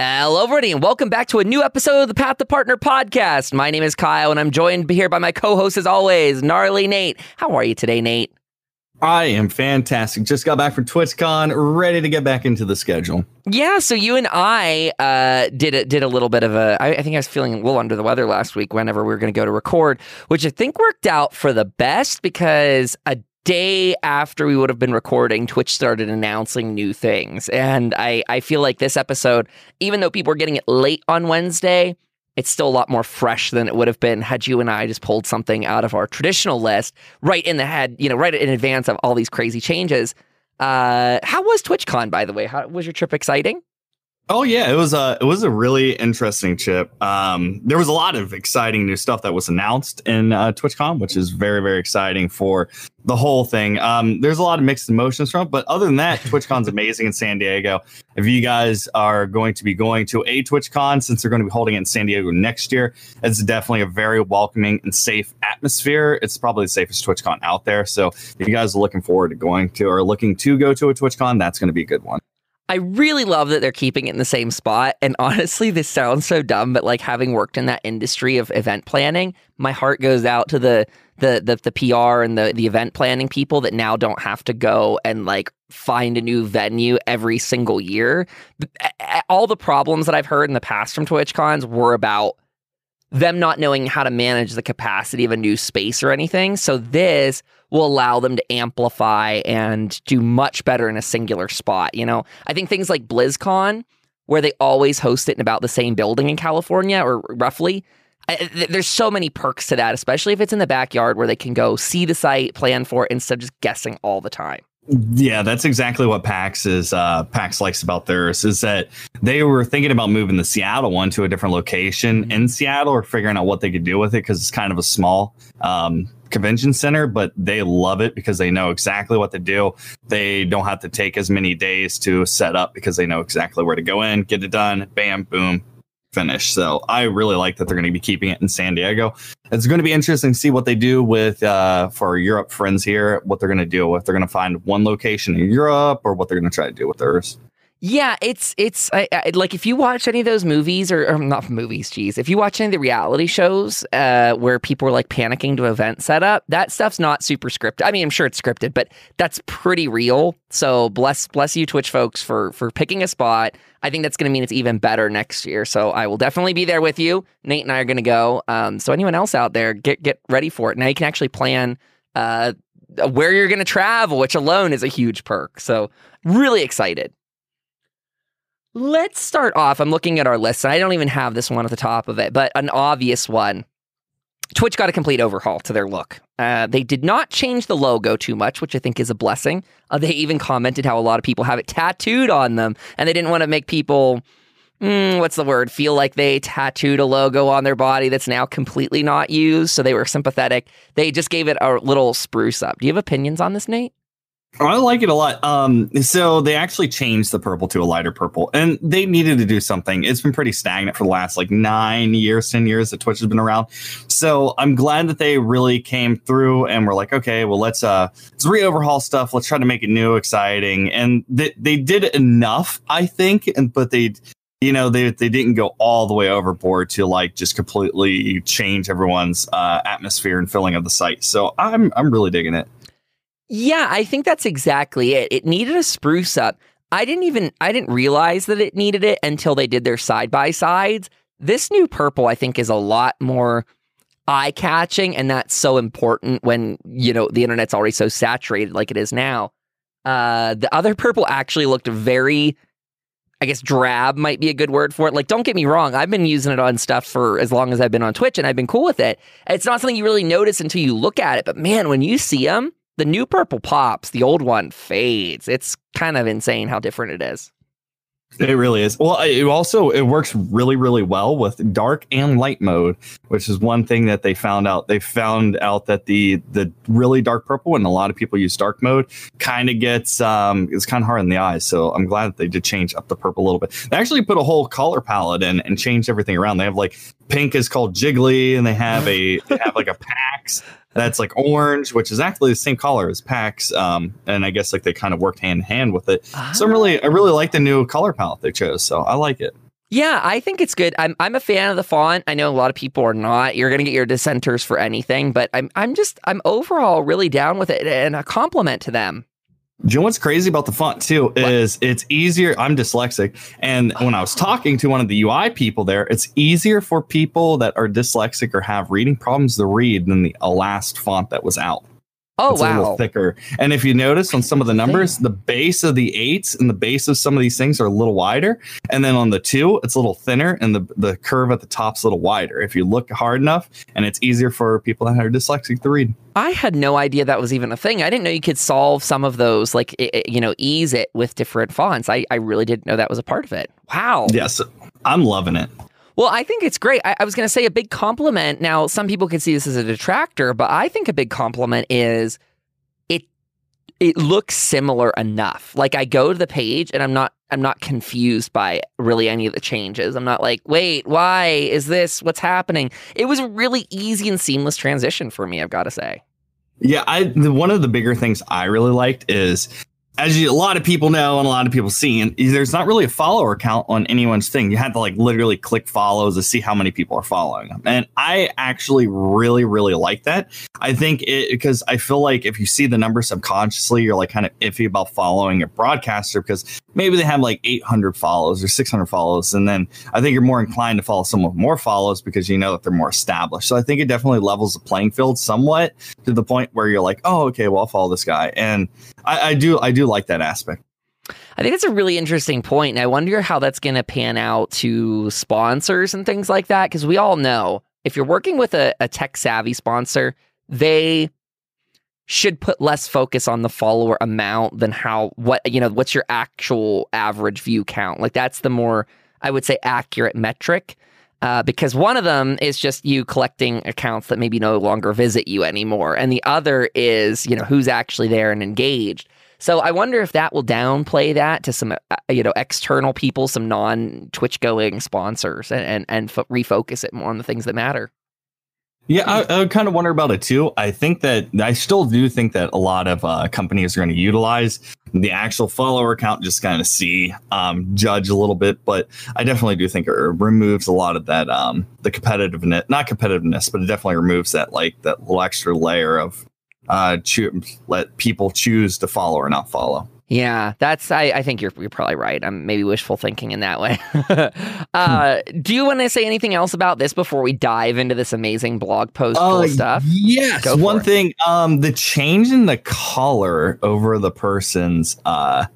Hello, everybody, and welcome back to a new episode of the Path to Partner podcast. My name is Kyle, and I'm joined here by my co-host, as always, Gnarly Nate. How are you today, Nate? I am fantastic. Just got back from TwitchCon, ready to get back into the schedule. Yeah, so you and I uh, did a, did a little bit of a. I, I think I was feeling a little under the weather last week. Whenever we were going to go to record, which I think worked out for the best because a day after we would have been recording, Twitch started announcing new things, and I I feel like this episode, even though people are getting it late on Wednesday, it's still a lot more fresh than it would have been had you and I just pulled something out of our traditional list right in the head, you know, right in advance of all these crazy changes. Uh, how was TwitchCon, by the way? How was your trip exciting? Oh yeah, it was a it was a really interesting chip. Um, there was a lot of exciting new stuff that was announced in uh, TwitchCon, which is very very exciting for the whole thing. Um, there's a lot of mixed emotions from, it, but other than that, TwitchCon's amazing in San Diego. If you guys are going to be going to a TwitchCon, since they're going to be holding it in San Diego next year, it's definitely a very welcoming and safe atmosphere. It's probably the safest TwitchCon out there. So if you guys are looking forward to going to or looking to go to a TwitchCon, that's going to be a good one. I really love that they're keeping it in the same spot. And honestly, this sounds so dumb, but like having worked in that industry of event planning, my heart goes out to the the the, the PR and the the event planning people that now don't have to go and like find a new venue every single year. All the problems that I've heard in the past from Twitch cons were about them not knowing how to manage the capacity of a new space or anything. So this will allow them to amplify and do much better in a singular spot. You know, I think things like BlizzCon, where they always host it in about the same building in California or roughly. I, there's so many perks to that, especially if it's in the backyard where they can go see the site, plan for it instead of just guessing all the time. Yeah, that's exactly what PAX is. Uh, PAX likes about theirs is that they were thinking about moving the Seattle one to a different location mm-hmm. in Seattle or figuring out what they could do with it because it's kind of a small um, convention center, but they love it because they know exactly what to do. They don't have to take as many days to set up because they know exactly where to go in, get it done, bam, boom, finish. So I really like that they're going to be keeping it in San Diego. It's going to be interesting to see what they do with uh, for Europe friends here, what they're going to do. If they're going to find one location in Europe or what they're going to try to do with theirs. Yeah, it's it's I, I, like if you watch any of those movies or, or not movies, geez, if you watch any of the reality shows uh, where people are like panicking to event setup, that stuff's not super scripted. I mean, I'm sure it's scripted, but that's pretty real. So bless bless you, Twitch folks, for for picking a spot. I think that's going to mean it's even better next year. So I will definitely be there with you. Nate and I are going to go. Um, so anyone else out there, get get ready for it. Now you can actually plan uh, where you're going to travel, which alone is a huge perk. So really excited. Let's start off. I'm looking at our list, and I don't even have this one at the top of it, but an obvious one. Twitch got a complete overhaul to their look. Uh, they did not change the logo too much, which I think is a blessing. Uh, they even commented how a lot of people have it tattooed on them, and they didn't want to make people, mm, what's the word, feel like they tattooed a logo on their body that's now completely not used. So they were sympathetic. They just gave it a little spruce up. Do you have opinions on this, Nate? I like it a lot. Um, so they actually changed the purple to a lighter purple, and they needed to do something. It's been pretty stagnant for the last like nine years, ten years that Twitch has been around. So I'm glad that they really came through and were like, okay, well let's uh let's re-overhaul stuff. Let's try to make it new, exciting, and they they did enough, I think. And but they you know they they didn't go all the way overboard to like just completely change everyone's uh, atmosphere and feeling of the site. So I'm I'm really digging it. Yeah, I think that's exactly it. It needed a spruce up. I didn't even I didn't realize that it needed it until they did their side by sides. This new purple I think is a lot more eye catching and that's so important when, you know, the internet's already so saturated like it is now. Uh the other purple actually looked very I guess drab might be a good word for it. Like, don't get me wrong, I've been using it on stuff for as long as I've been on Twitch and I've been cool with it. It's not something you really notice until you look at it. But man, when you see them, the new purple pops, the old one fades. It's kind of insane how different it is. It really is. Well, it also it works really really well with dark and light mode, which is one thing that they found out. They found out that the the really dark purple and a lot of people use dark mode kind of gets um it's kind of hard in the eyes. So I'm glad that they did change up the purple a little bit. They actually put a whole color palette in and changed everything around. They have like pink is called Jiggly and they have a they have like a PAX that's like orange, which is actually the same color as PAX. Um, and I guess like they kind of worked hand in hand with it. Ah. So I'm really, I really like the new color palette they chose. So I like it. Yeah, I think it's good. I'm I'm a fan of the font. I know a lot of people are not. You're gonna get your dissenters for anything, but I'm I'm just I'm overall really down with it and a compliment to them. Do you know what's crazy about the font too is what? it's easier. I'm dyslexic, and when I was talking to one of the UI people there, it's easier for people that are dyslexic or have reading problems to read than the last font that was out. Oh it's wow, a little thicker. And if you notice on some of the numbers, the base of the eights and the base of some of these things are a little wider, and then on the two, it's a little thinner, and the the curve at the top's a little wider. If you look hard enough, and it's easier for people that are dyslexic to read. I had no idea that was even a thing. I didn't know you could solve some of those, like you know, ease it with different fonts. I I really didn't know that was a part of it. Wow. Yes, I'm loving it. Well, I think it's great. I, I was going to say a big compliment. Now, some people can see this as a detractor, but I think a big compliment is it it looks similar enough. Like I go to the page and I'm not I'm not confused by really any of the changes. I'm not like, wait, why is this? What's happening? It was a really easy and seamless transition for me. I've got to say. Yeah, I the, one of the bigger things I really liked is as you, a lot of people know and a lot of people see, and there's not really a follower count on anyone's thing. You have to like literally click follows to see how many people are following them. And I actually really, really like that. I think it because I feel like if you see the number subconsciously, you're like kind of iffy about following a broadcaster because maybe they have like 800 follows or 600 follows. And then I think you're more inclined to follow someone with more follows because you know that they're more established. So I think it definitely levels the playing field somewhat to the point where you're like, oh, okay, well, I'll follow this guy. And I, I do, I do like that aspect. I think it's a really interesting point, and I wonder how that's going to pan out to sponsors and things like that. Because we all know if you're working with a, a tech savvy sponsor, they should put less focus on the follower amount than how what you know what's your actual average view count. Like that's the more I would say accurate metric. Uh, because one of them is just you collecting accounts that maybe no longer visit you anymore, and the other is you know who's actually there and engaged. So I wonder if that will downplay that to some uh, you know external people, some non Twitch going sponsors, and and, and refocus it more on the things that matter. Yeah, I, I kind of wonder about it too. I think that I still do think that a lot of uh, companies are going to utilize the actual follower count, just kind of see, um, judge a little bit. But I definitely do think it removes a lot of that, um, the competitiveness, not competitiveness, but it definitely removes that like that little extra layer of uh, choose, let people choose to follow or not follow. Yeah, that's. I, I think you're you're probably right. I'm maybe wishful thinking in that way. uh. Do you want to say anything else about this before we dive into this amazing blog post uh, stuff? Yes. One thing, um, the change in the color over the person's uh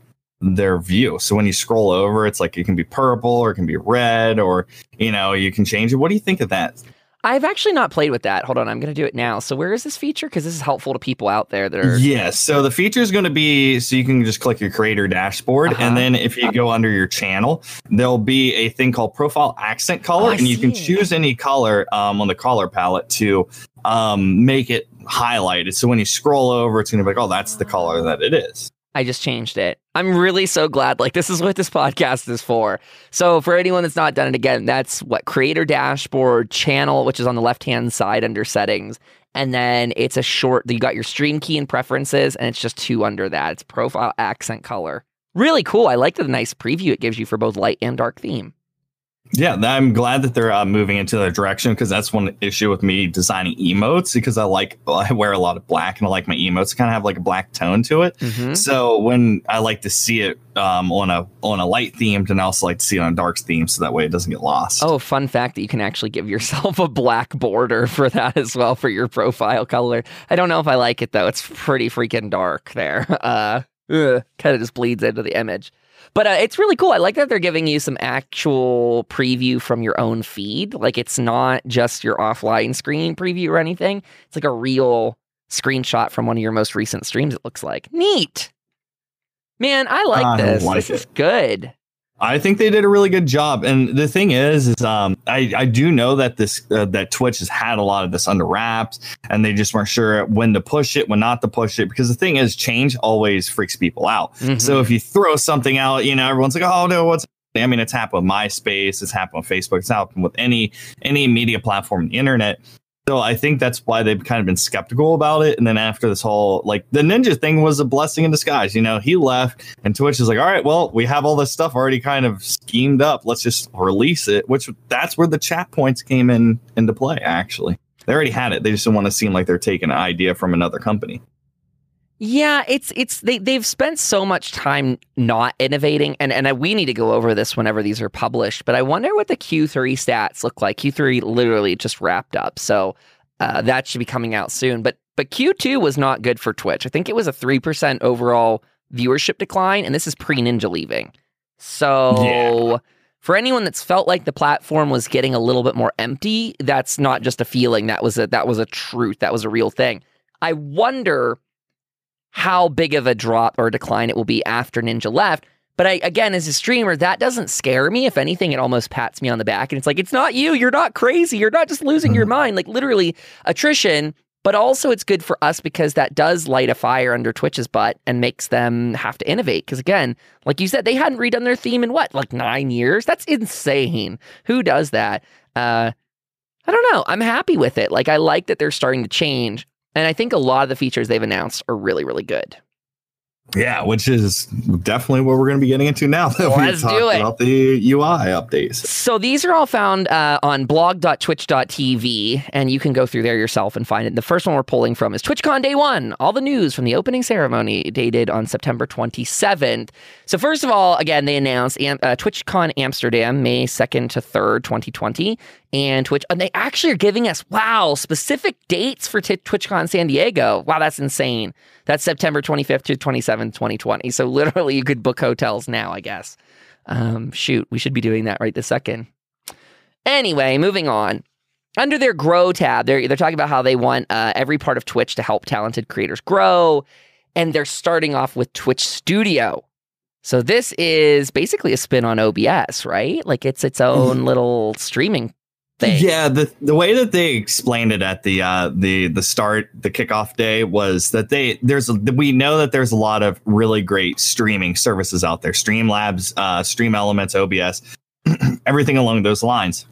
their view. So when you scroll over, it's like it can be purple or it can be red, or you know you can change it. What do you think of that? I've actually not played with that. Hold on, I'm going to do it now. So where is this feature? Because this is helpful to people out there that are. Yes. Yeah, so the feature is going to be so you can just click your creator dashboard, uh-huh. and then if you go under your channel, there'll be a thing called profile accent color, oh, and you can choose any color um, on the color palette to um, make it highlighted. So when you scroll over, it's going to be like, oh, that's the color that it is. I just changed it. I'm really so glad. Like, this is what this podcast is for. So, for anyone that's not done it again, that's what creator dashboard channel, which is on the left hand side under settings. And then it's a short, you got your stream key and preferences, and it's just two under that. It's profile accent color. Really cool. I like the nice preview it gives you for both light and dark theme. Yeah, I'm glad that they're uh, moving into that direction because that's one issue with me designing emotes because I like I wear a lot of black and I like my emotes to kind of have like a black tone to it. Mm-hmm. So when I like to see it um, on a on a light themed and I also like to see it on a dark theme so that way it doesn't get lost. Oh, fun fact that you can actually give yourself a black border for that as well for your profile color. I don't know if I like it though. It's pretty freaking dark there. Uh, kind of just bleeds into the image. But uh, it's really cool. I like that they're giving you some actual preview from your own feed. Like it's not just your offline screen preview or anything. It's like a real screenshot from one of your most recent streams. It looks like neat. Man, I like I this. Like this it. is good. I think they did a really good job. And the thing is, is um, I, I do know that this uh, that Twitch has had a lot of this under wraps, and they just weren't sure when to push it, when not to push it. Because the thing is, change always freaks people out. Mm-hmm. So if you throw something out, you know, everyone's like, "Oh no, what's?" I mean, it's happened with MySpace, it's happened with Facebook, it's happened with any any media platform, the internet So I think that's why they've kind of been skeptical about it. And then after this whole like the ninja thing was a blessing in disguise. You know, he left and Twitch is like, all right, well, we have all this stuff already kind of schemed up. Let's just release it. Which that's where the chat points came in into play, actually. They already had it. They just don't want to seem like they're taking an idea from another company. Yeah, it's it's they they've spent so much time not innovating, and and we need to go over this whenever these are published. But I wonder what the Q3 stats look like. Q3 literally just wrapped up, so uh, that should be coming out soon. But but Q2 was not good for Twitch. I think it was a three percent overall viewership decline, and this is pre Ninja leaving. So. Yeah. For anyone that's felt like the platform was getting a little bit more empty, that's not just a feeling. That was a that was a truth. That was a real thing. I wonder how big of a drop or decline it will be after Ninja left. But I, again, as a streamer, that doesn't scare me. If anything, it almost pats me on the back. And it's like, it's not you. You're not crazy. You're not just losing your mind. Like literally attrition. But also, it's good for us because that does light a fire under Twitch's butt and makes them have to innovate. Because again, like you said, they hadn't redone their theme in what, like nine years? That's insane. Who does that? Uh, I don't know. I'm happy with it. Like, I like that they're starting to change. And I think a lot of the features they've announced are really, really good. Yeah, which is definitely what we're going to be getting into now that Let's we talk about the UI updates. So these are all found uh, on blog.twitch.tv, and you can go through there yourself and find it. The first one we're pulling from is TwitchCon Day One. All the news from the opening ceremony, dated on September 27th. So first of all, again, they announced uh, TwitchCon Amsterdam, May 2nd to 3rd, 2020, and Twitch. And they actually are giving us wow specific dates for t- TwitchCon San Diego. Wow, that's insane. That's September 25th to 27th, 2020. So literally, you could book hotels now, I guess. Um, shoot, we should be doing that right this second. Anyway, moving on. Under their grow tab, they're, they're talking about how they want uh, every part of Twitch to help talented creators grow. And they're starting off with Twitch Studio. So this is basically a spin on OBS, right? Like it's its own little streaming thing. Yeah, the the way that they explained it at the uh, the the start, the kickoff day was that they there's we know that there's a lot of really great streaming services out there, Streamlabs, uh, Stream Elements, OBS, everything along those lines.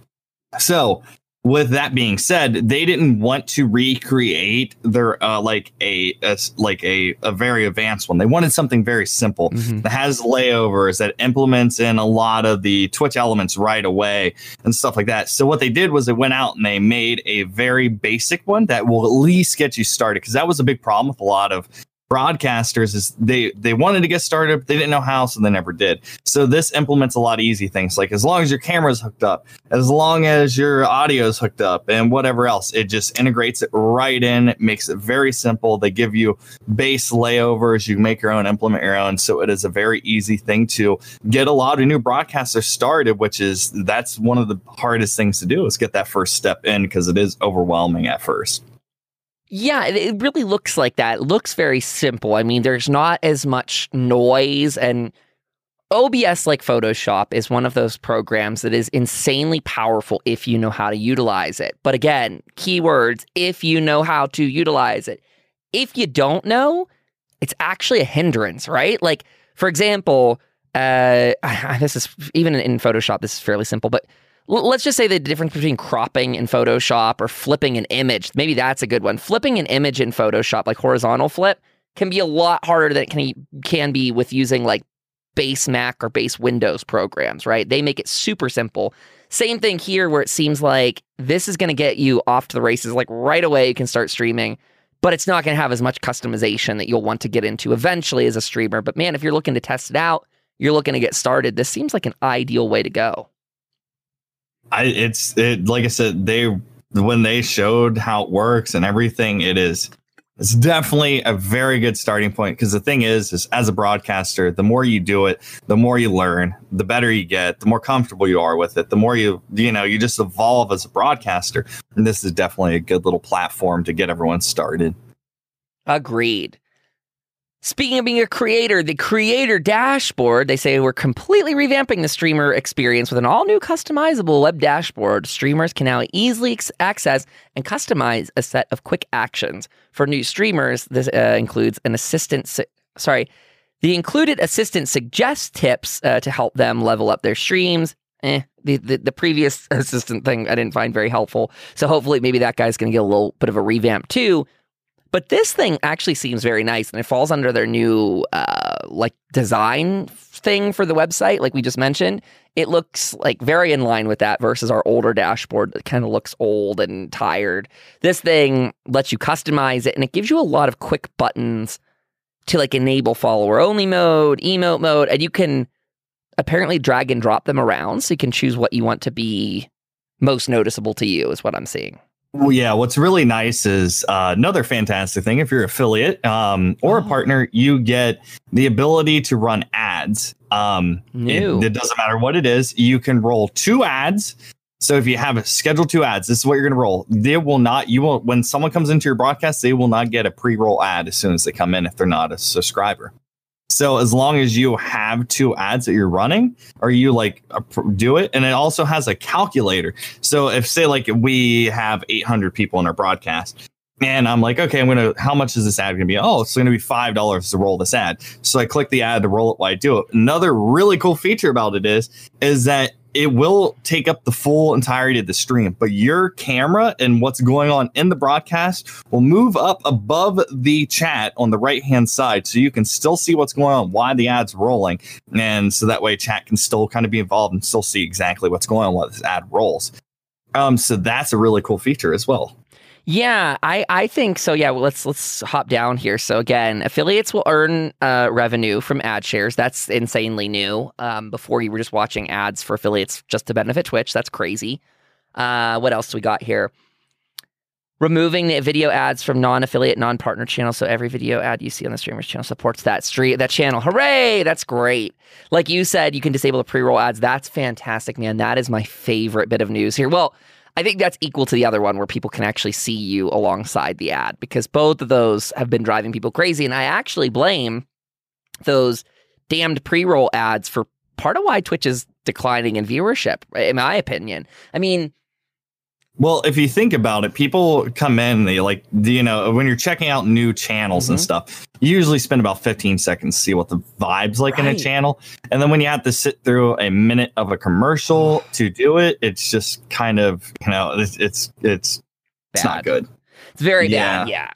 So with that being said, they didn't want to recreate their uh, like a, a, like a, a very advanced one. They wanted something very simple mm-hmm. that has layovers that implements in a lot of the Twitch elements right away and stuff like that. So what they did was they went out and they made a very basic one that will at least get you started because that was a big problem with a lot of broadcasters is they they wanted to get started they didn't know how so they never did. So this implements a lot of easy things like as long as your camera's hooked up as long as your audio is hooked up and whatever else it just integrates it right in it makes it very simple. They give you base layovers you make your own implement your own so it is a very easy thing to get a lot of new broadcasters started which is that's one of the hardest things to do is get that first step in because it is overwhelming at first yeah, it really looks like that. It looks very simple. I mean, there's not as much noise and OBS like Photoshop is one of those programs that is insanely powerful if you know how to utilize it. But again, keywords, if you know how to utilize it. If you don't know, it's actually a hindrance, right? Like, for example, uh, this is even in Photoshop, this is fairly simple, but let's just say the difference between cropping in Photoshop or flipping an image. Maybe that's a good one. Flipping an image in Photoshop, like horizontal flip, can be a lot harder than it can, can be with using like base Mac or base Windows programs, right? They make it super simple. Same thing here, where it seems like this is going to get you off to the races. Like right away, you can start streaming, but it's not going to have as much customization that you'll want to get into eventually as a streamer. But man, if you're looking to test it out, you're looking to get started, this seems like an ideal way to go. I it's it like I said they when they showed how it works and everything it is it's definitely a very good starting point. Because the thing is is as a broadcaster the more you do it the more you learn the better you get the more comfortable you are with it the more you you know you just evolve as a broadcaster. And this is definitely a good little platform to get everyone started. Agreed Speaking of being a creator, the creator dashboard, they say we're completely revamping the streamer experience with an all new customizable web dashboard. Streamers can now easily access and customize a set of quick actions. For new streamers, this uh, includes an assistant, su- sorry, the included assistant suggests tips uh, to help them level up their streams, eh. The, the the previous assistant thing I didn't find very helpful. So hopefully maybe that guy's going to get a little bit of a revamp too. But this thing actually seems very nice, and it falls under their new uh, like design thing for the website, like we just mentioned. It looks like very in line with that versus our older dashboard that kind of looks old and tired. This thing lets you customize it, and it gives you a lot of quick buttons to like enable follower only mode, emote mode, and you can apparently drag and drop them around, so you can choose what you want to be most noticeable to you. Is what I'm seeing. Well, yeah, what's really nice is uh, another fantastic thing. If you're an affiliate um, or a Oh. partner, you get the ability to run ads. Um, it, it doesn't matter what it is. You can roll two ads. So if you have a scheduled two ads, this is what you're going to roll. They will not. You will when someone comes into your broadcast, they will not get a pre-roll ad as soon as they come in if they're not a subscriber. So as long as you have two ads that you're running, or you like do it, and it also has a calculator. So if say like we have 800 people in our broadcast, and I'm like, okay, I'm gonna. How much is this ad gonna be? Oh, it's gonna be five dollars to roll this ad. So I click the ad to roll it while I do it. Another really cool feature about it is, is that it will take up the full entirety of the stream, but your camera and what's going on in the broadcast will move up above the chat on the right hand side, so you can still see what's going on while the ad's rolling, and so that way chat can still kind of be involved and still see exactly what's going on while this ad rolls. Um, so that's a really cool feature as well. Yeah, I, I think so. Yeah, well, let's let's hop down here. So again, affiliates will earn uh, revenue from ad shares. That's insanely new. Um, before you were just watching ads for affiliates just to benefit Twitch. That's crazy. Uh, what else do we got here? Removing the video ads from non-affiliate, non-partner channels, so every video ad you see on the streamer's channel supports that street that channel. Hooray! That's great. Like you said, you can disable the pre-roll ads. That's fantastic, man. That is my favorite bit of news here. Well, I think that's equal to the other one where people can actually see you alongside the ad because both of those have been driving people crazy. And I actually blame those damned pre roll ads for part of why Twitch is declining in viewership, in my opinion. I mean, Well, if you think about it, people come in, they like, you know, when you're checking out new channels and Mhm. stuff, you usually spend about 15 seconds to see what the vibe's like in a channel. And then when you have to sit through a minute of a commercial to do it, it's just kind of, you know, it's, it's, it's, it's not good. it's very Yeah. bad. Yeah.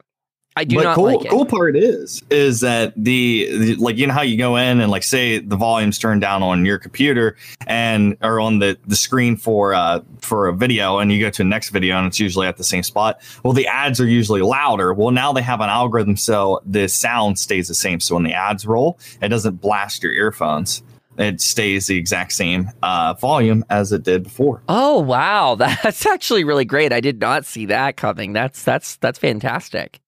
I do but not cool, like it. cool part is, is that the, the, like, you know how you go in and like say the volume's turned down on your computer and, or on the, the screen for, uh, for a video and you go to the next video and it's usually at the same spot. Well, the ads are usually louder. Well, now they have an algorithm so the sound stays the same. So when the ads roll, it doesn't blast your earphones. It stays the exact same uh, volume as it did before. Oh wow, that's actually really great. I did not see that coming. That's that's that's fantastic.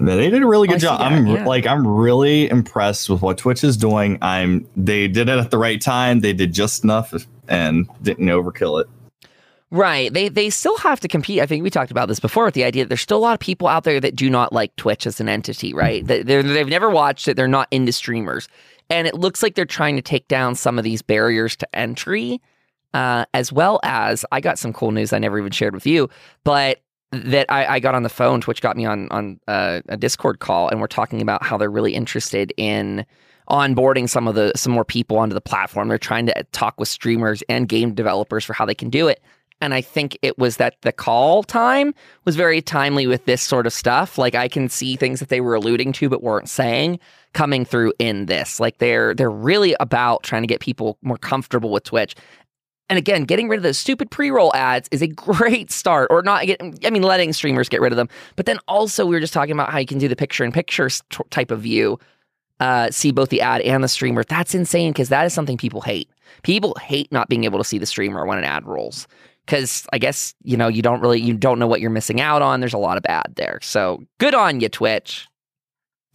They did a really I good job. I'm yeah. like I'm really impressed with what Twitch is doing. I'm they did it at the right time. They did just enough and didn't overkill it. Right. They they still have to compete. I think we talked about this before with the idea that there's still a lot of people out there that do not like Twitch as an entity, right? That they're, they've never watched it. They're not into streamers. And it looks like they're trying to take down some of these barriers to entry, uh, as well as I got some cool news I never even shared with you, but that I, I got on the phone, Twitch got me on on uh, a Discord call, and we're talking about how they're really interested in onboarding some of the some more people onto the platform. They're trying to talk with streamers and game developers for how they can do it. And I think it was that the call time was very timely with this sort of stuff. Like I can see things that they were alluding to but weren't saying coming through in this. Like they're they're really about trying to get people more comfortable with Twitch. And again, getting rid of those stupid pre-roll ads is a great start. Or not I mean letting streamers get rid of them. But then also we were just talking about how you can do the picture in picture type of view. Uh, see both the ad and the streamer. That's insane because that is something people hate. People hate not being able to see the streamer when an ad rolls because I guess you know you don't really you don't know what you're missing out on. There's a lot of ad there, so good on you, Twitch.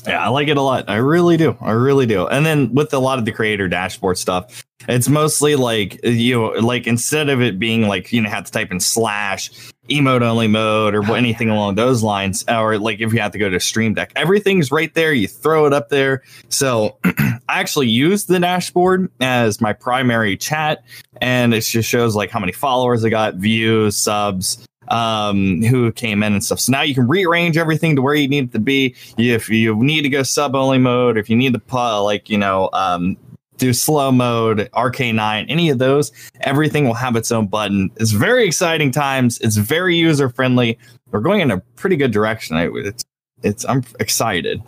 Yeah, I like it a lot. I really do. I really do. And then with a lot of the creator dashboard stuff, it's mostly like you know, like instead of it being like you know have to type in slash emote only mode or Oh, anything along those lines, or like if you have to go to Stream Deck, everything's right there. You throw it up there. So I actually use the dashboard as my primary chat, and it just shows like how many followers I got, views, subs, um who came in and stuff so now you can rearrange everything to where you need it to be if you need to go sub only mode if you need to like you know um do slow mode, RK9, any of those, everything will have its own button. It's very exciting times. It's very user friendly. We're going in a pretty good direction. It's, it's, I'm excited.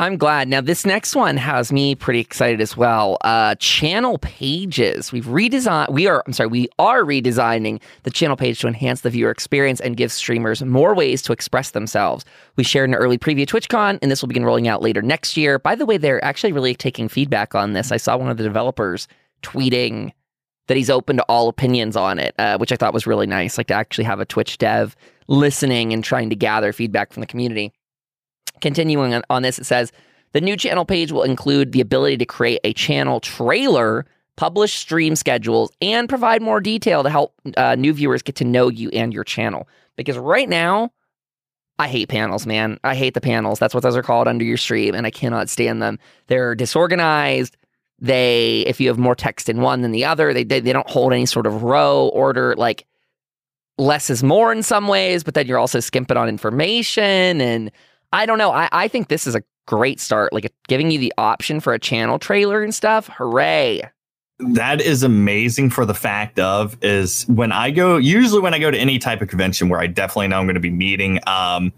I'm glad. Now, this next one has me pretty excited as well. Uh, channel pages. We've redesigned. We are. I'm sorry. We are redesigning the channel page to enhance the viewer experience and give streamers more ways to express themselves. We shared an early preview TwitchCon, and this will begin rolling out later next year. By the way, they're actually really taking feedback on this. I saw one of the developers tweeting that he's open to all opinions on it, uh, which I thought was really nice. Like to actually have a Twitch dev listening and trying to gather feedback from the community. Continuing on this, it says the new channel page will include the ability to create a channel trailer, publish stream schedules, and provide more detail to help uh, new viewers get to know you and your channel. Because right now, I hate panels, man. I hate the panels. That's what those are called under your stream, and I cannot stand them. They're disorganized. They, if you have more text in one than the other, they, they, they don't hold any sort of row order. Like less is more in some ways, but then you're also skimping on information and I don't know. I, I think this is a great start. Like giving you the option for a channel trailer and stuff. Hooray. That is amazing for the fact of is when I go usually when I go to any type of convention where I definitely know I'm going to be meeting um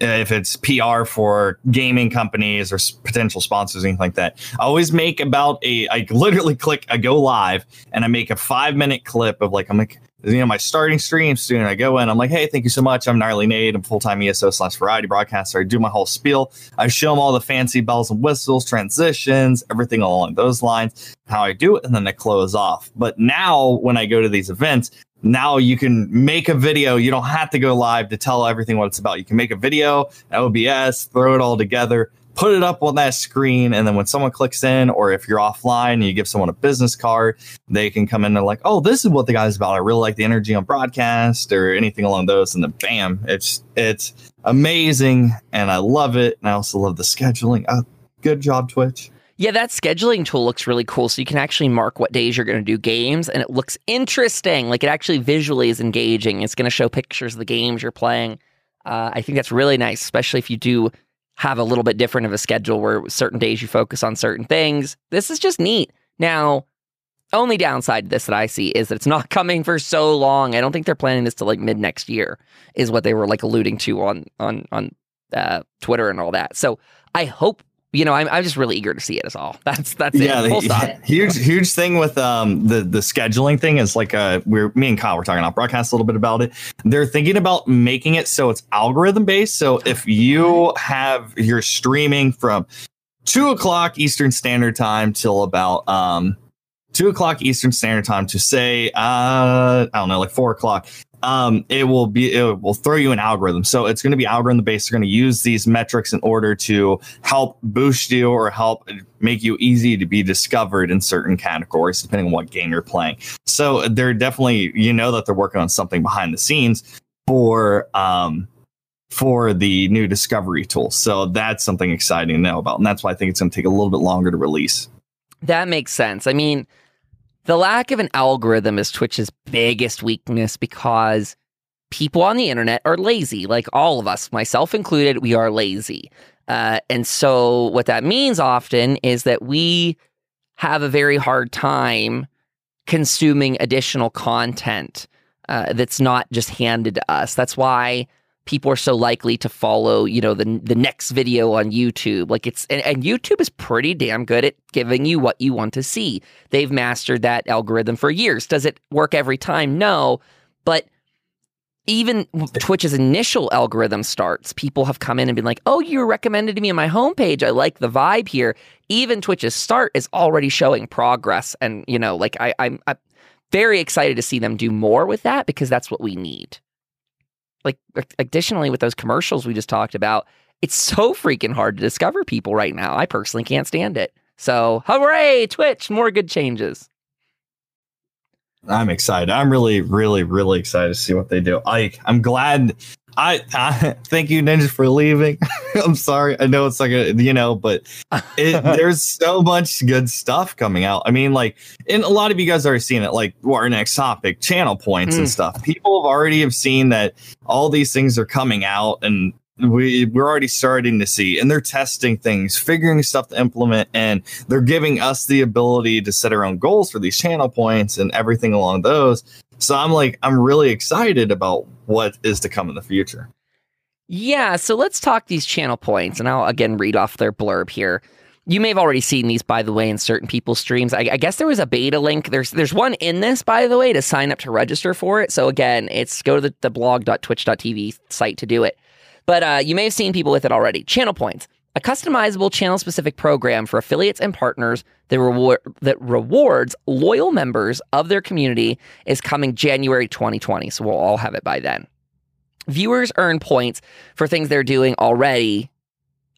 if it's PR for gaming companies or potential sponsors, anything like that, I always make about a, I literally click, I go live and I make a five minute clip of like, I'm like, you know, my starting stream student, I go in, I'm like, hey, thank you so much. I'm Gnarly Nate. I'm full time ESO slash variety broadcaster. I do my whole spiel. I show them all the fancy bells and whistles, transitions, everything along those lines, how I do it, and then I close off. But now when I go to these events, now you can make a video. You don't have to go live to tell everything what it's about. You can make a video, OBS, throw it all together, put it up on that screen. And then when someone clicks in, or if you're offline and you give someone a business card, they can come in and like, oh, this is what the guy's about. I really like the energy on broadcast or anything along those. And then bam, it's it's amazing. And I love it. And I also love the scheduling. Uh, good job, Twitch. Yeah, that scheduling tool looks really cool. So you can actually mark what days you're going to do games, and it looks interesting. Like it actually visually is engaging. It's going to show pictures of the games you're playing. Uh, I think that's really nice, especially if you do have a little bit different of a schedule where certain days you focus on certain things. This is just neat. Now, only downside to this that I see is that it's not coming for so long. I don't think they're planning this to like mid next year, is what they were like alluding to on on on uh, Twitter and all that. So I hope you know, I'm, I'm just really eager to see it. Is all. That's that's yeah, it. Full stop. Huge huge thing with um the the scheduling thing is like uh we're me and Kyle were talking about broadcast a little bit about it. They're thinking about making it so it's algorithm based. So if you have you're streaming from two o'clock Eastern Standard Time till about um two o'clock Eastern Standard Time to say uh I don't know like four o'clock um, it will be it will throw you an algorithm. So it's going to be algorithm based. They're going to use these metrics in order to help boost you or help make you easy to be discovered in certain categories, depending on what game you're playing. So they're definitely you know that they're working on something behind the scenes for um for the new discovery tool. So that's something exciting to know about, and that's why I think it's going to take a little bit longer to release. That makes sense. I mean the lack of an algorithm is Twitch's biggest weakness because people on the internet are lazy. Like all of us, myself included, we are lazy. Uh, and so, what that means often is that we have a very hard time consuming additional content uh, that's not just handed to us. That's why people are so likely to follow, you know, the the next video on YouTube. Like it's and, and, YouTube is pretty damn good at giving you what you want to see. They've mastered that algorithm for years. Does it work every time? No, but even Twitch's initial algorithm starts, people have come in and been like, "Oh, you recommended to me on my homepage. I like the vibe here." Even Twitch's start is already showing progress, and you know, like I, I'm, I'm very excited to see them do more with that because that's what we need like additionally with those commercials we just talked about, it's so freaking hard to discover people right now. I personally can't stand it. So, hooray, Twitch, more good changes. I'm excited. I'm really, really, really excited to see what they do. I, I'm glad I, I thank you, Ninja, for leaving. I'm sorry. I know it's like a you know, but it, there's so much good stuff coming out. I mean, like, and a lot of you guys are seeing it. Like, our next topic, channel points mm. and stuff. People have already have seen that all these things are coming out, and we we're already starting to see and they're testing things figuring stuff to implement and they're giving us the ability to set our own goals for these channel points and everything along those so i'm like i'm really excited about what is to come in the future yeah so let's talk these channel points and i'll again read off their blurb here you may have already seen these, by the way, in certain people's streams. I, I, guess there was a beta link. There's there's one in this, by the way, to sign up to register for it. So again, it's go to the, the blog.twitch.tv site to do it. But uh, you may have seen people with it already. Channel points, a customizable channel specific program for affiliates and partners that, that rewards loyal members of their community, is coming January 2020. So we'll all have it by then. Viewers earn points for things they're doing already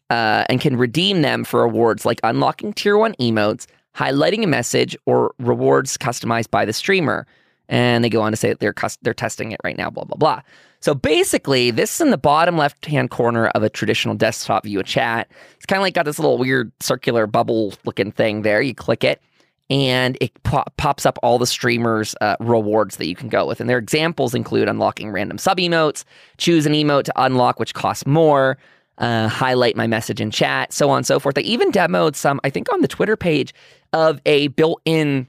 uh, and can redeem them for awards like unlocking tier one emotes, highlighting a message, or rewards customized by the streamer. And they go on to say that they're they're testing it right now. Blah blah blah. So basically, this is in the bottom left hand corner of a traditional desktop view of chat. It's kind of like got this little weird circular bubble looking thing there. You click it, and it pops up all the streamers' uh, rewards that you can go with. And their examples include unlocking random sub emotes, choose an emote to unlock, which costs more, uh, highlight my message in chat, so on and so forth. They even demoed some, I think, on the Twitter page of a built in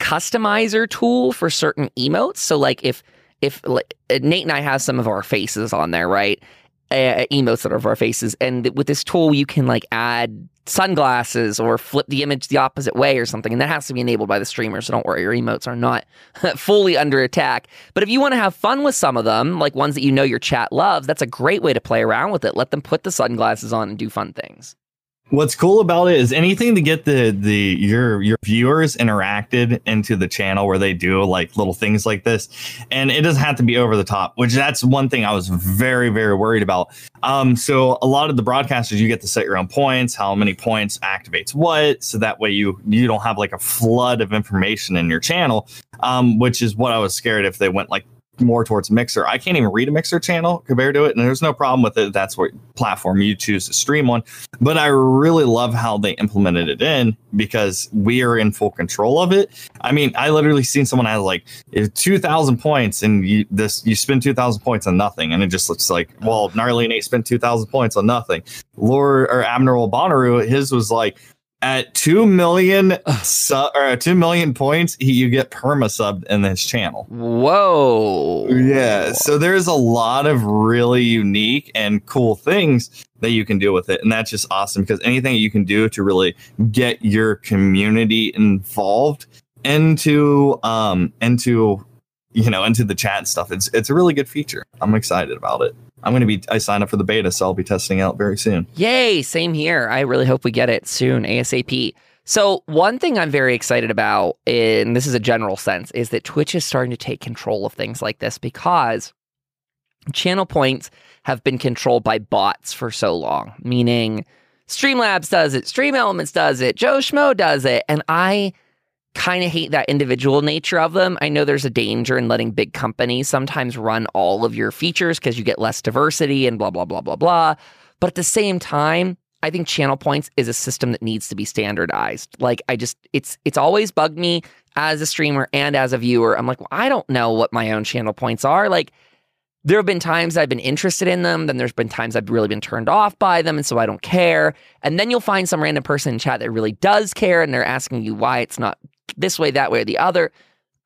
customizer tool for certain emotes. So, like, if if like, Nate and I have some of our faces on there, right? Uh, emotes that are of our faces, and with this tool, you can like add sunglasses or flip the image the opposite way or something, and that has to be enabled by the streamer. So don't worry, your emotes are not fully under attack. But if you want to have fun with some of them, like ones that you know your chat loves, that's a great way to play around with it. Let them put the sunglasses on and do fun things. What's cool about it is anything to get the the your your viewers interacted into the channel where they do like little things like this, and it doesn't have to be over the top. Which that's one thing I was very very worried about. Um, so a lot of the broadcasters you get to set your own points, how many points activates what, so that way you you don't have like a flood of information in your channel. Um, which is what I was scared if they went like more towards Mixer. I can't even read a Mixer channel compared to it, and there's no problem with it. That's what platform you choose to stream on. But I really love how they implemented it in because we are in full control of it. I mean, I literally seen someone has like eh, two thousand points, and you this you spend two thousand points on nothing, and it just looks like well, gnarly Nate spent two thousand points on nothing. Lord or Admiral Bahroo, his was like at two million su- or two million points, he, you get perma subbed in this channel. Whoa! Yeah, so there's a lot of really unique and cool things that you can do with it, and that's just awesome because anything you can do to really get your community involved into um into you know into the chat stuff, it's it's a really good feature. I'm excited about it. I'm going to be, I signed up for the beta, so I'll be testing out very soon. Yay, same here. I really hope we get it soon, ASAP. So, one thing I'm very excited about, and this is a general sense, is that Twitch is starting to take control of things like this because channel points have been controlled by bots for so long, meaning Streamlabs does it, Stream Elements does it, Joe Schmo does it. And I kind of hate that individual nature of them. I know there's a danger in letting big companies sometimes run all of your features because you get less diversity and blah, blah, blah, blah, blah. But at the same time, I think channel points is a system that needs to be standardized. Like I just it's it's always bugged me as a streamer and as a viewer. I'm like, well, I don't know what my own channel points are. Like there have been times I've been interested in them, then there's been times I've really been turned off by them, and so I don't care. And then you'll find some random person in chat that really does care, and they're asking you why it's not this way, that way, or the other.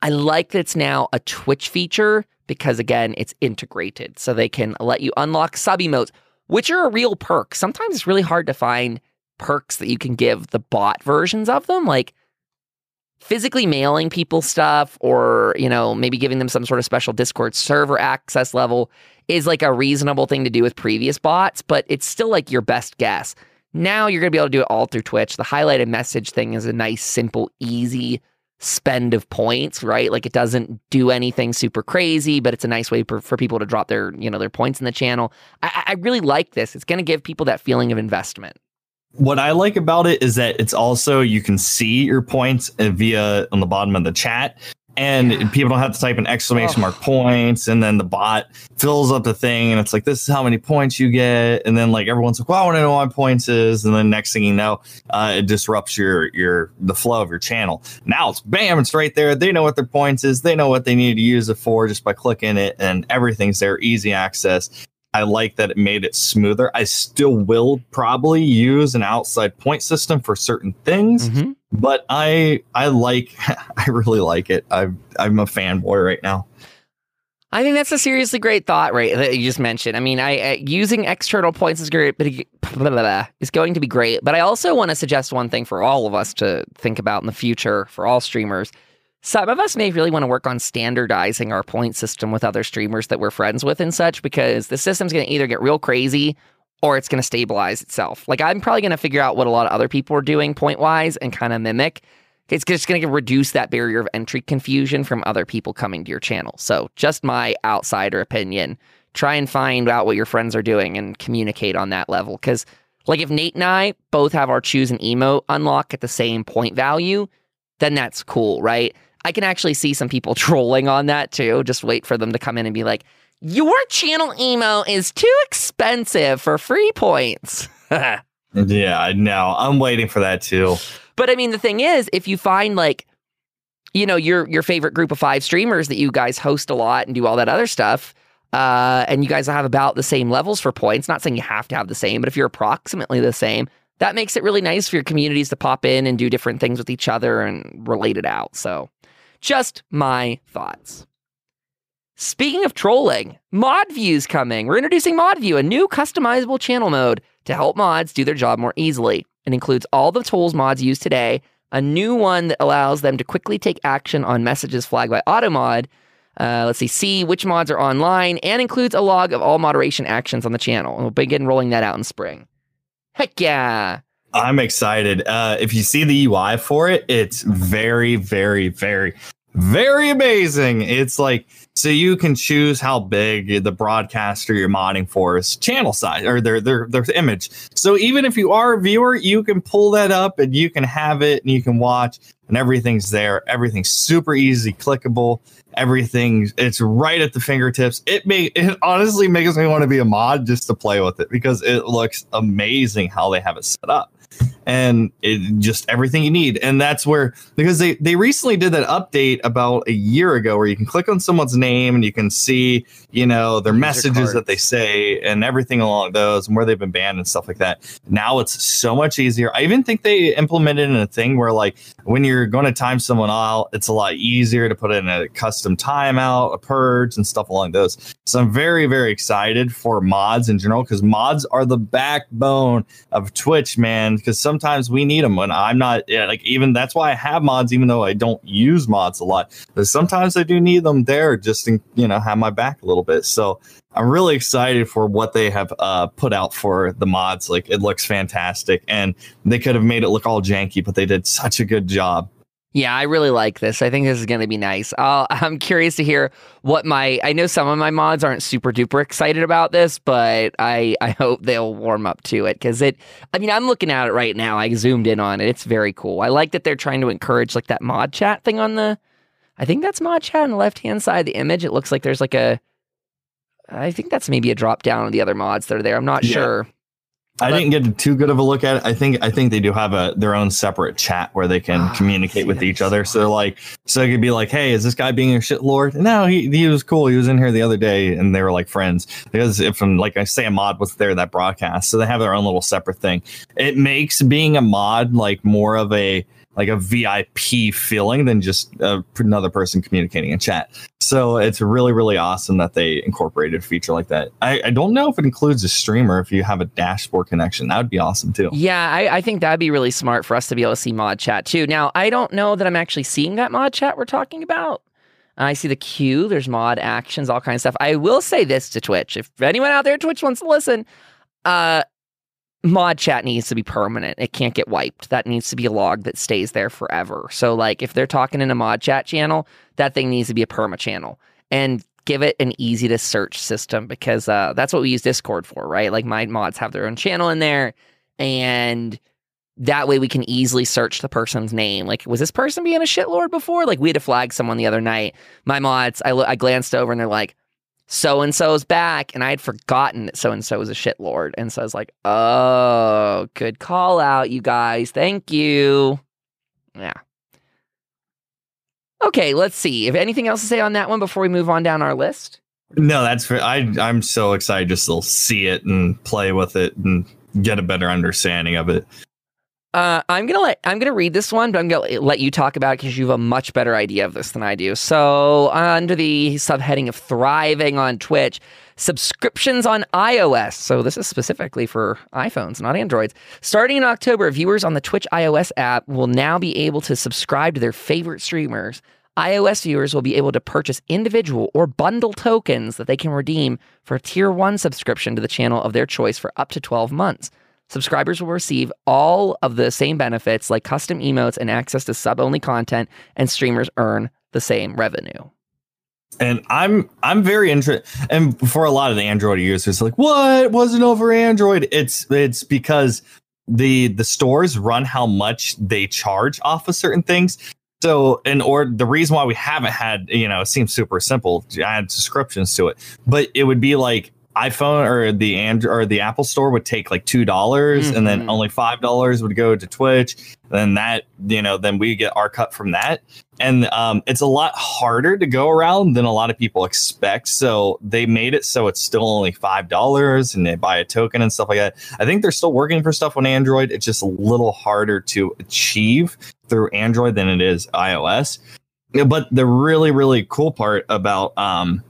I like that it's now a Twitch feature because, again, it's integrated. So they can let you unlock sub emotes, which are a real perk. Sometimes it's really hard to find perks that you can give the bot versions of them. Like, physically mailing people stuff or you know maybe giving them some sort of special discord server access level is like a reasonable thing to do with previous bots but it's still like your best guess now you're going to be able to do it all through Twitch. The highlighted message thing is a nice, simple, easy spend of points, right? Like it doesn't do anything super crazy, but it's a nice way for, for people to drop their, you know, their points in the channel. I, I really like this. It's going to give people that feeling of investment. What I like about it is that it's also you can see your points uh, via on the bottom of the chat and yeah. people don't have to type an exclamation oh. mark points and then the bot fills up the thing and it's like this is how many points you get and then like everyone's like well i want to know what points is and then next thing you know uh, it disrupts your your the flow of your channel now it's bam it's right there they know what their points is they know what they need to use it for just by clicking it and everything's there easy access I like that it made it smoother. I still will probably use an outside point system for certain things, Mm-hmm. But I I like I really like it. I'm I'm a fanboy right now. I think that's a seriously great thought, right? That you just mentioned. I mean, I, I using external points is great, but is going to be great. But I also want to suggest one thing for all of us to think about in the future for all streamers. Some of us may really want to work on standardizing our point system with other streamers that we're friends with and such, because the system's going to either get real crazy or it's going to stabilize itself. Like I'm probably going to figure out what a lot of other people are doing point wise and kind of mimic. It's just going to reduce that barrier of entry confusion from other people coming to your channel. So, just my outsider opinion. Try and find out what your friends are doing and communicate on that level. Because, like, if Nate and I both have our choose an emote unlock at the same point value, then that's cool, right? I can actually see some people trolling on that too. Just wait for them to come in and be like, your channel emo is too expensive for free points. Yeah, I know. I'm waiting for that too. But I mean, the thing is, if you find like, you know, your your favorite group of five streamers that you guys host a lot and do all that other stuff, uh, and you guys have about the same levels for points. Not saying you have to have the same, but if you're approximately the same, that makes it really nice for your communities to pop in and do different things with each other and relate it out. So, just my thoughts. Speaking of trolling, Mod View's coming. We're introducing Mod View, a new customizable channel mode to help mods do their job more easily. It includes all the tools mods use today, a new one that allows them to quickly take action on messages flagged by AutoMod. Uh, let's see, see which mods are online, and includes a log of all moderation actions on the channel. And we'll begin rolling that out in spring. Heck yeah! I'm excited. Uh, if you see the UI for it, it's very, very, very, very amazing. It's like so you can choose how big the broadcaster you're modding for is channel size or their their their image. So even if you are a viewer, you can pull that up and you can have it and you can watch and everything's there. Everything's super easy, clickable. Everything it's right at the fingertips. It may it honestly makes me want to be a mod just to play with it because it looks amazing how they have it set up and it just everything you need. And that's where because they they recently did that update about a year ago where you can click on someone's name and you can see you know their User messages that they say and everything along those and where they've been banned and stuff like that. Now it's so much easier. I even think they implemented in a thing where like when you're going to time someone out it's a lot easier to put in a custom timeout a purge and stuff along those. So i'm very very excited for mods in general because mods are the backbone of Twitch, man, because sometimes we need them when I'm not yeah, like even that's why I have mods, even though I don't use mods a lot. But sometimes I do need them there just to you know have my back a little bit. So I'm really excited for what they have uh, put out for the mods. Like it looks fantastic, and they could have made it look all janky, but they did such a good job. Yeah, I really like this. I think this is going to be nice. I'll, I'm curious to hear what my. I know some of my mods aren't super duper excited about this, but I I hope they'll warm up to it because it. I mean, I'm looking at it right now. I zoomed in on it. It's very cool. I like that they're trying to encourage like that mod chat thing on the. I think that's mod chat on the left hand side of the image. It looks like there's like a. I think that's maybe a drop down of the other mods that are there. I'm not Yeah. sure. I But- didn't get too good of a look at it. I think I think they do have a their own separate chat where they can Ah, communicate with each other. So like, so it could be like, hey, is this guy being a shit lord? No, he he was cool. He was in here the other day, and they were like friends. Because if um, like I say, a mod was there that broadcast, so they have their own little separate thing. It makes being a mod like more of a like a VIP feeling than just uh, another person communicating in chat. So it's really, really awesome that they incorporated a feature like that. I, I don't know if it includes a streamer if you have a dashboard connection. That would be awesome too. Yeah, I, I think that'd be really smart for us to be able to see mod chat too. Now, I don't know that I'm actually seeing that mod chat we're talking about. I see the queue, there's mod actions, all kinds of stuff. I will say this to Twitch. If anyone out there Twitch wants to listen, uh mod chat needs to be permanent. It can't get wiped. That needs to be a log that stays there forever. So like if they're talking in a mod chat channel, that thing needs to be a perma channel. And give it an easy to search system because uh, that's what we use Discord for, right? Like my mods have their own channel in there and that way we can easily search the person's name. Like, was this person being a shitlord before? Like, we had to flag someone the other night. My mods, I, lo- I glanced over and they're like, so and so's back. And I had forgotten that so and so was a shitlord. And so I was like, oh, good call out, you guys. Thank you. Yeah. Okay, let's see. If anything else to say on that one before we move on down our list? No, that's for, I. I'm so excited just to see it and play with it and get a better understanding of it. Uh, I'm gonna let I'm gonna read this one, but I'm gonna let you talk about it because you have a much better idea of this than I do. So, under the subheading of thriving on Twitch, subscriptions on iOS. So, this is specifically for iPhones, not Androids. Starting in October, viewers on the Twitch iOS app will now be able to subscribe to their favorite streamers. iOS viewers will be able to purchase individual or bundle tokens that they can redeem for a tier one subscription to the channel of their choice for up to 12 months. Subscribers will receive all of the same benefits like custom emotes and access to sub only content, and streamers earn the same revenue. And I'm I'm very interested. And for a lot of the Android users, like, what wasn't over Android? It's it's because the the stores run how much they charge off of certain things. So, and or the reason why we haven't had, you know, it seems super simple. Add subscriptions to it, but it would be like iPhone or the Android or the Apple Store would take like two dollars, mm-hmm. and then mm-hmm. only five dollars would go to Twitch. Then that you know, then we get our cut from that, and um, it's a lot harder to go around than a lot of people expect. So they made it so it's still only five dollars, and they buy a token and stuff like that. I think they're still working for stuff on Android. It's just a little harder to achieve through Android than it is iOS. But the really really cool part about um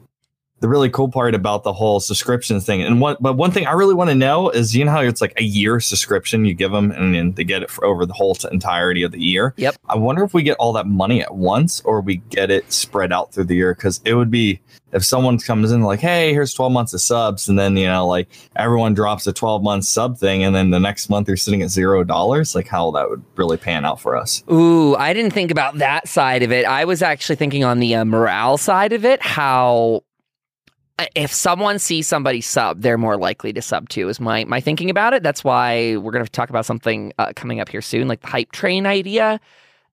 the really cool part about the whole subscription thing. And what, but one thing I really want to know is, you know how it's like a year subscription you give them, and then they get it for over the whole entirety of the year. Yep. I wonder if we get all that money at once, or we get it spread out through the year. Because it would be if someone comes in like, hey, here's 12 months of subs, and then you know like everyone drops a 12 month sub thing, and then the next month you're sitting at zero dollars. Like how that would really pan out for us. Ooh, I didn't think about that side of it. I was actually thinking on the uh, morale side of it, how if someone sees somebody sub, they're more likely to sub too. Is my my thinking about it. That's why we're going to talk about something uh, coming up here soon, like the hype train idea.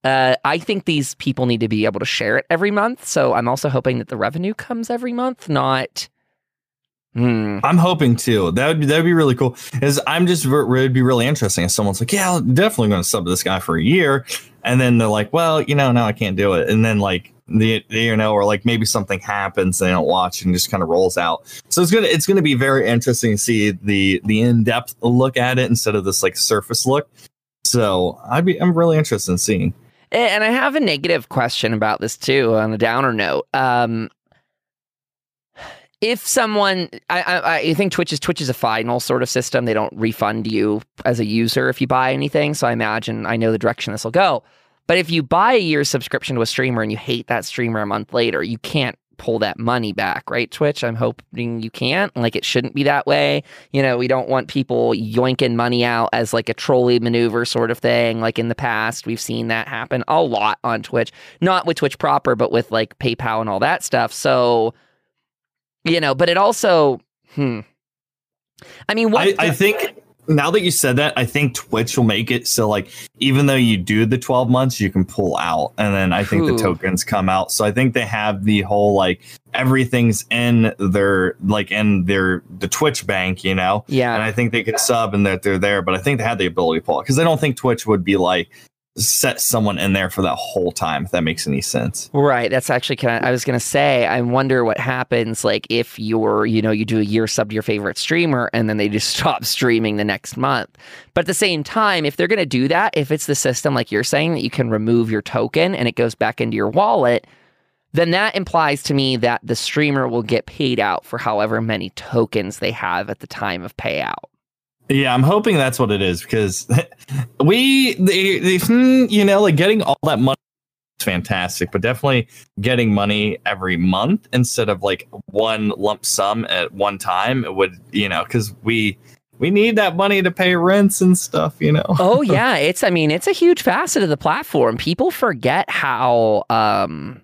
Uh, I think these people need to be able to share it every month. So I'm also hoping that the revenue comes every month, not. Hmm. I'm hoping too. That would be, that would be really cool. Is I'm just it would be really interesting if someone's like, yeah, I'm definitely going to sub this guy for a year, and then they're like, well, you know, now I can't do it, and then like the, you know, or like maybe something happens they don't watch and just kind of rolls out. So it's gonna it's gonna be very interesting to see the the in depth look at it instead of this like surface look. So I'd be I'm really interested in seeing. And I have a negative question about this too, on a downer note. Um, if someone, I, I, I, think Twitch is Twitch is a final sort of system. They don't refund you as a user if you buy anything. So I imagine I know the direction this will go. But if you buy a year's subscription to a streamer and you hate that streamer a month later, you can't pull that money back, right? Twitch, I'm hoping you can't. Like it shouldn't be that way. You know, we don't want people yoinking money out as like a trolley maneuver sort of thing. Like in the past, we've seen that happen a lot on Twitch, not with Twitch proper, but with like PayPal and all that stuff. So, you know, but it also, hmm. I mean, what I, I think now that you said that, I think Twitch will make it so like even though you do the 12 months, you can pull out and then I think Ooh. the tokens come out. So I think they have the whole like everything's in their like in their the Twitch bank, you know? Yeah. And I think they can sub and that they're there, but I think they had the ability to pull it because I don't think Twitch would be like set someone in there for that whole time if that makes any sense. Right that's actually kind of i was going to say i wonder what happens like if you're you know you do a year sub to your favorite streamer and then they just stop streaming the next month. But at the same time if they're going to do that if it's the system like you're saying that you can remove your token and it goes back into your wallet then that implies to me that the streamer will get paid out for however many tokens they have at the time of payout yeah, I'm hoping that's what it is because we, the, the, hmm, you know, like getting all that money is fantastic, but definitely getting money every month instead of like one lump sum at one time it would, you know, because we we need that money to pay rents and stuff, you know. oh yeah, it's I mean it's a huge facet of the platform. People forget how um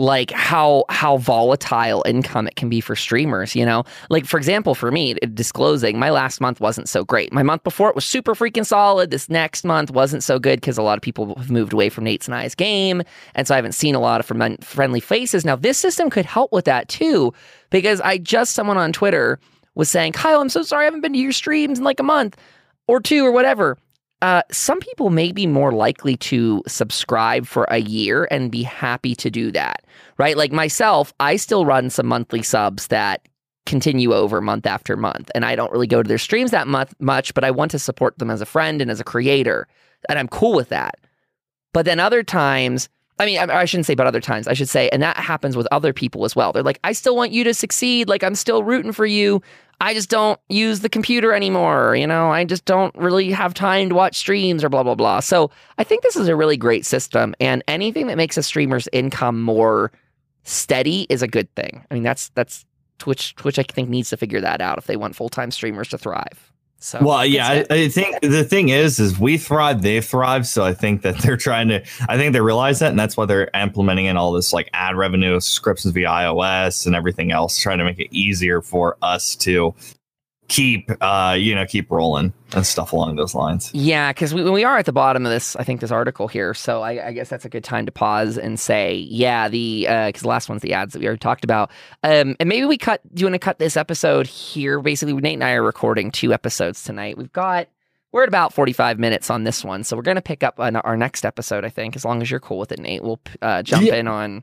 like how how volatile income it can be for streamers you know? Like for example for me disclosing my last month wasn't so great. My month before it was super freaking solid. This next month wasn't so good because a lot of people have moved away from nate's and i's game and so i haven't seen a lot of friendly faces. Now this system could help with that too because i just someone on twitter was saying kyle i'm so sorry i haven't been to your streams in like a month or two or whatever uh, some people may be more likely to subscribe for a year and be happy to do that, right? Like myself, I still run some monthly subs that continue over month after month, and I don't really go to their streams that much, much but I want to support them as a friend and as a creator, and I'm cool with that. But then other times, I mean, I, I shouldn't say, but other times, I should say, and that happens with other people as well. They're like, I still want you to succeed. Like, I'm still rooting for you. I just don't use the computer anymore. You know, I just don't really have time to watch streams or blah, blah, blah. So I think this is a really great system. And anything that makes a streamer's income more steady is a good thing. I mean, that's, that's Twitch, Twitch, I think needs to figure that out if they want full time streamers to thrive. So, well, yeah, I, I, think the thing is, is we thrive, they thrive. So I think that they're trying to, I think they realize that, and that's why they're implementing in all this like ad revenue, subscriptions via iOS, and everything else, trying to make it easier for us to keep uh you know keep rolling and stuff along those lines. Yeah because we, we are at the bottom of this i think this article here. So I, I guess that's a good time to pause and say yeah the because uh, the last one's the ads that we already talked about. Um and maybe we cut do you want to cut this episode here? Basically nate and i are recording two episodes tonight. We've got we're at about 45 minutes on this one so we're going to pick up on our next episode i think as long as you're cool with it nate. We'll uh, jump yeah. in on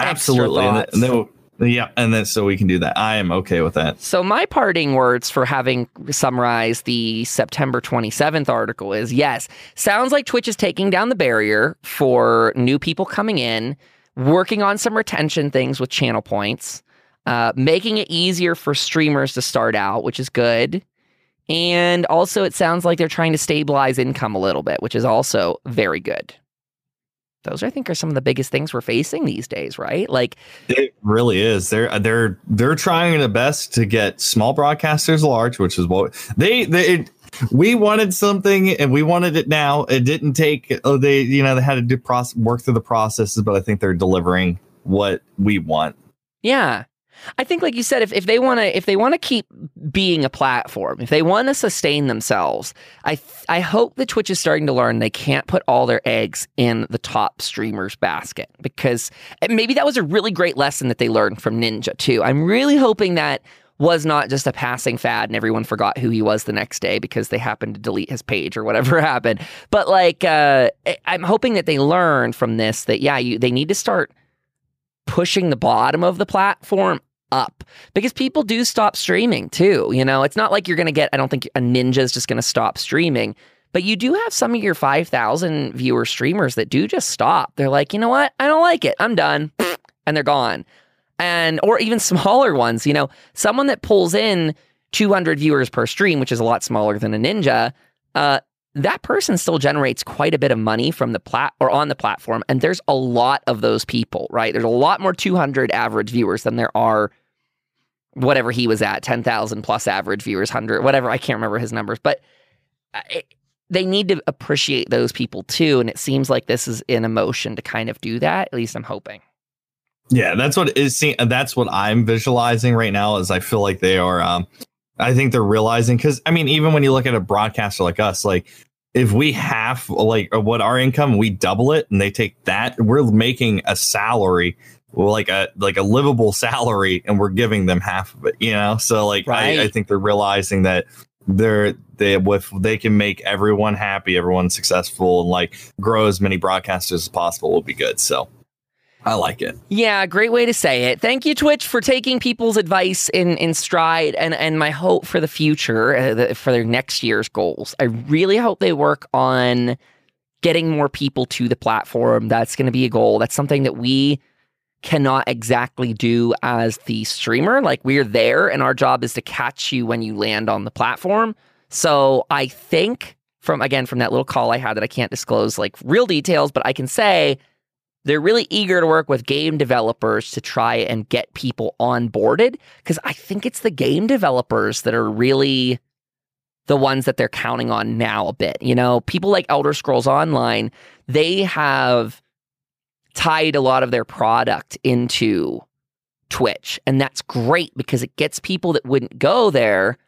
absolutely. And then, yeah, and then so we can do that. I am okay with that. So my parting words for having summarized the September 27th article is yes, sounds like Twitch is taking down the barrier for new people coming in, working on some retention things with channel points, uh, making it easier for streamers to start out, which is good. And also, it sounds like they're trying to stabilize income a little bit, which is also very good those I think are some of the biggest things we're facing these days, right? Like it really is. They're they're they're trying their best to get small broadcasters large, which is what they they it, we wanted something and we wanted it now. It didn't take oh they you know they had to do process work through the processes, but I think they're delivering what we want. Yeah. I think, like you said, if, if they want to if they want to keep being a platform, if they want to sustain themselves, I I hope that Twitch is starting to learn they can't put all their eggs in the top streamers basket because maybe that was a really great lesson that they learned from Ninja too. I'm really hoping that was not just a passing fad and everyone forgot who he was the next day because they happened to delete his page or whatever happened. But like, uh, I'm hoping that they learned from this that yeah, you they need to start pushing the bottom of the platform up because people do stop streaming too. You know, it's not like you're going to get, I don't think a ninja is just going to stop streaming, but you do have some of your 5,000 viewer streamers that do just stop. They're like, you know what? I don't like it. I'm done. And they're gone. And, or even smaller ones, you know, someone that pulls in 200 viewers per stream, which is a lot smaller than a ninja, uh, that person still generates quite a bit of money from the plat or on the platform and there's a lot of those people right? There's a lot more 200 average viewers than there are whatever he was at 10,000 plus average viewers 100 whatever I can't remember his numbers but uh, it, they need to appreciate those people too and it seems like this is in motion to kind of do that at least I'm hoping. Yeah that's what is that's what I'm visualizing right now is I feel like they are um I think they're realizing because I mean, even when you look at a broadcaster like us, like if we half like what our income, we double it, and they take that, we're making a salary like a like a livable salary, and we're giving them half of it. You know, so like right. I, I think they're realizing that they're they with they can make everyone happy, everyone successful, and like grow as many broadcasters as possible, will be good. So I like it. Yeah, great way to say it. Thank you, Twitch, for taking people's advice in in stride, and and my hope for the future, uh, the, for their next year's goals. I really hope they work on getting more people to the platform. That's going to be a goal. That's something that we cannot exactly do as the streamer. Like we're there, and our job is to catch you when you land on the platform. So I think from again from that little call I had that I can't disclose like real details, but I can say they're really eager to work with game developers to try and get people onboarded because I think it's the game developers that are really the ones that they're counting on now a bit. You know, people like Elder Scrolls Online, they have tied a lot of their product into Twitch. And that's great because it gets people that wouldn't go there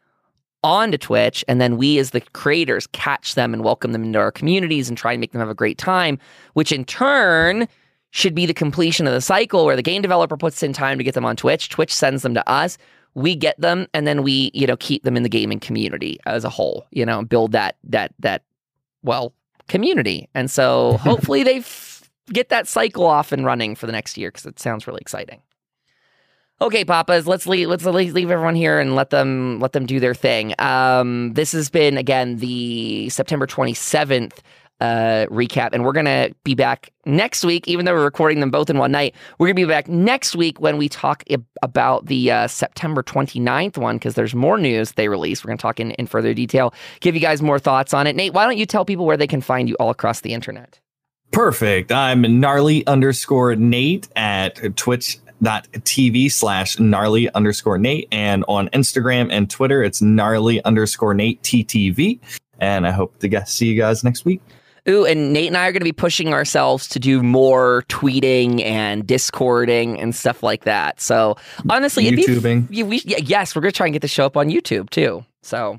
onto Twitch. And then we, as the creators, catch them and welcome them into our communities and try and make them have a great time, which in turn should be the completion of the cycle where the game developer puts in time to get them on Twitch. Twitch sends them to us. We get them and then we, you know, keep them in the gaming community as a whole, you know, build that that that well, community. And so hopefully they f- get that cycle off and running for the next year because it sounds really exciting. Okay, papas, let's leave. Let's leave everyone here and let them let them do their thing. Um, this has been again the September twenty seventh uh, recap. And we're going to be back next week, even though we're recording them both in one night. We're going to be back next week when we talk about the uh, September 29th one because there's more news they released. We're going to talk in, in further detail, give you guys more thoughts on it. Nate, why don't you tell people where they can find you all across the internet? Perfect. I'm gnarly underscore Nate at Twitch dot TV slash gnarly underscore Nate. And on Instagram and Twitter, it's gnarly underscore Nate TTV. And I hope to see you guys next week. Ooh, and Nate and I are going to be pushing ourselves to do more tweeting and discording and stuff like that. So honestly, YouTubing. Be, we, yes, we're going to try and get the show up on YouTube too. So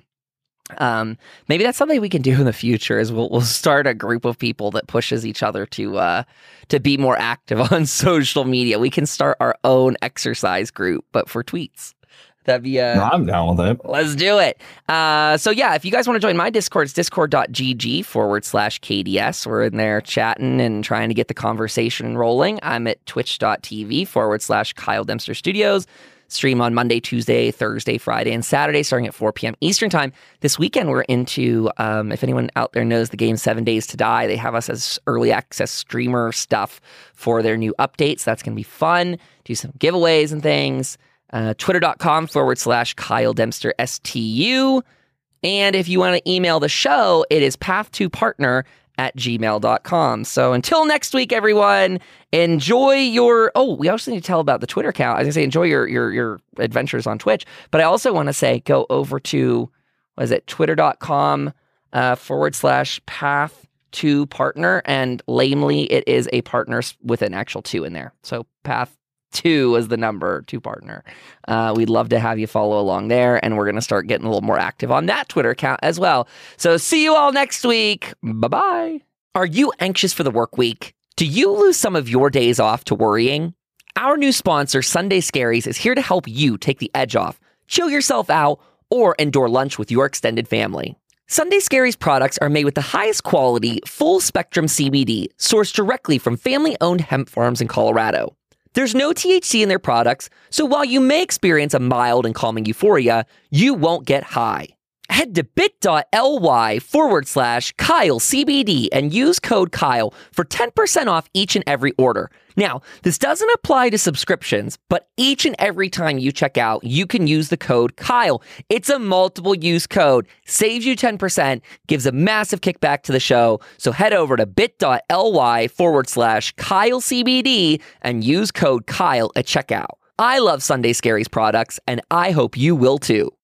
um, maybe that's something we can do in the future. Is we'll we'll start a group of people that pushes each other to uh, to be more active on social media. We can start our own exercise group, but for tweets. That'd be uh, no, I'm down with it. Let's do it. Uh, so yeah, if you guys want to join my Discord, it's discord.gg forward slash KDS. We're in there chatting and trying to get the conversation rolling. I'm at twitch.tv forward slash Kyle Dempster Studios. Stream on Monday, Tuesday, Thursday, Friday, and Saturday, starting at 4 p.m. Eastern Time. This weekend, we're into, um, if anyone out there knows the game Seven Days to Die, they have us as early access streamer stuff for their new updates. That's going to be fun. Do some giveaways and things uh, twitter.com forward slash Kyle Dempster STU. And if you want to email the show, it is path2partner at gmail.com. So until next week, everyone, enjoy your. Oh, we also need to tell about the Twitter account. I was going to say, enjoy your, your, your adventures on Twitch. But I also want to say, go over to, what is it, twitter.com uh, forward slash path to partner. And lamely, it is a partner with an actual two in there. So path two as the number two partner. Uh, we'd love to have you follow along there, and we're going to start getting a little more active on that Twitter account as well. So see you all next week. Bye bye. Are you anxious for the work week? Do you lose some of your days off to worrying? Our new sponsor, Sunday Scaries, is here to help you take the edge off, chill yourself out, or endure lunch with your extended family. Sunday Scaries products are made with the highest quality, full spectrum CBD sourced directly from family owned hemp farms in Colorado. There's no THC in their products, so while you may experience a mild and calming euphoria, you won't get high. Head to bit.ly forward slash Kyle CBD and use code Kyle for 10% off each and every order. Now, this doesn't apply to subscriptions, but each and every time you check out, you can use the code Kyle. It's a multiple use code, saves you 10%, gives a massive kickback to the show. So head over to bit.ly forward slash Kyle CBD and use code Kyle at checkout. I love Sunday Scaries products, and I hope you will too.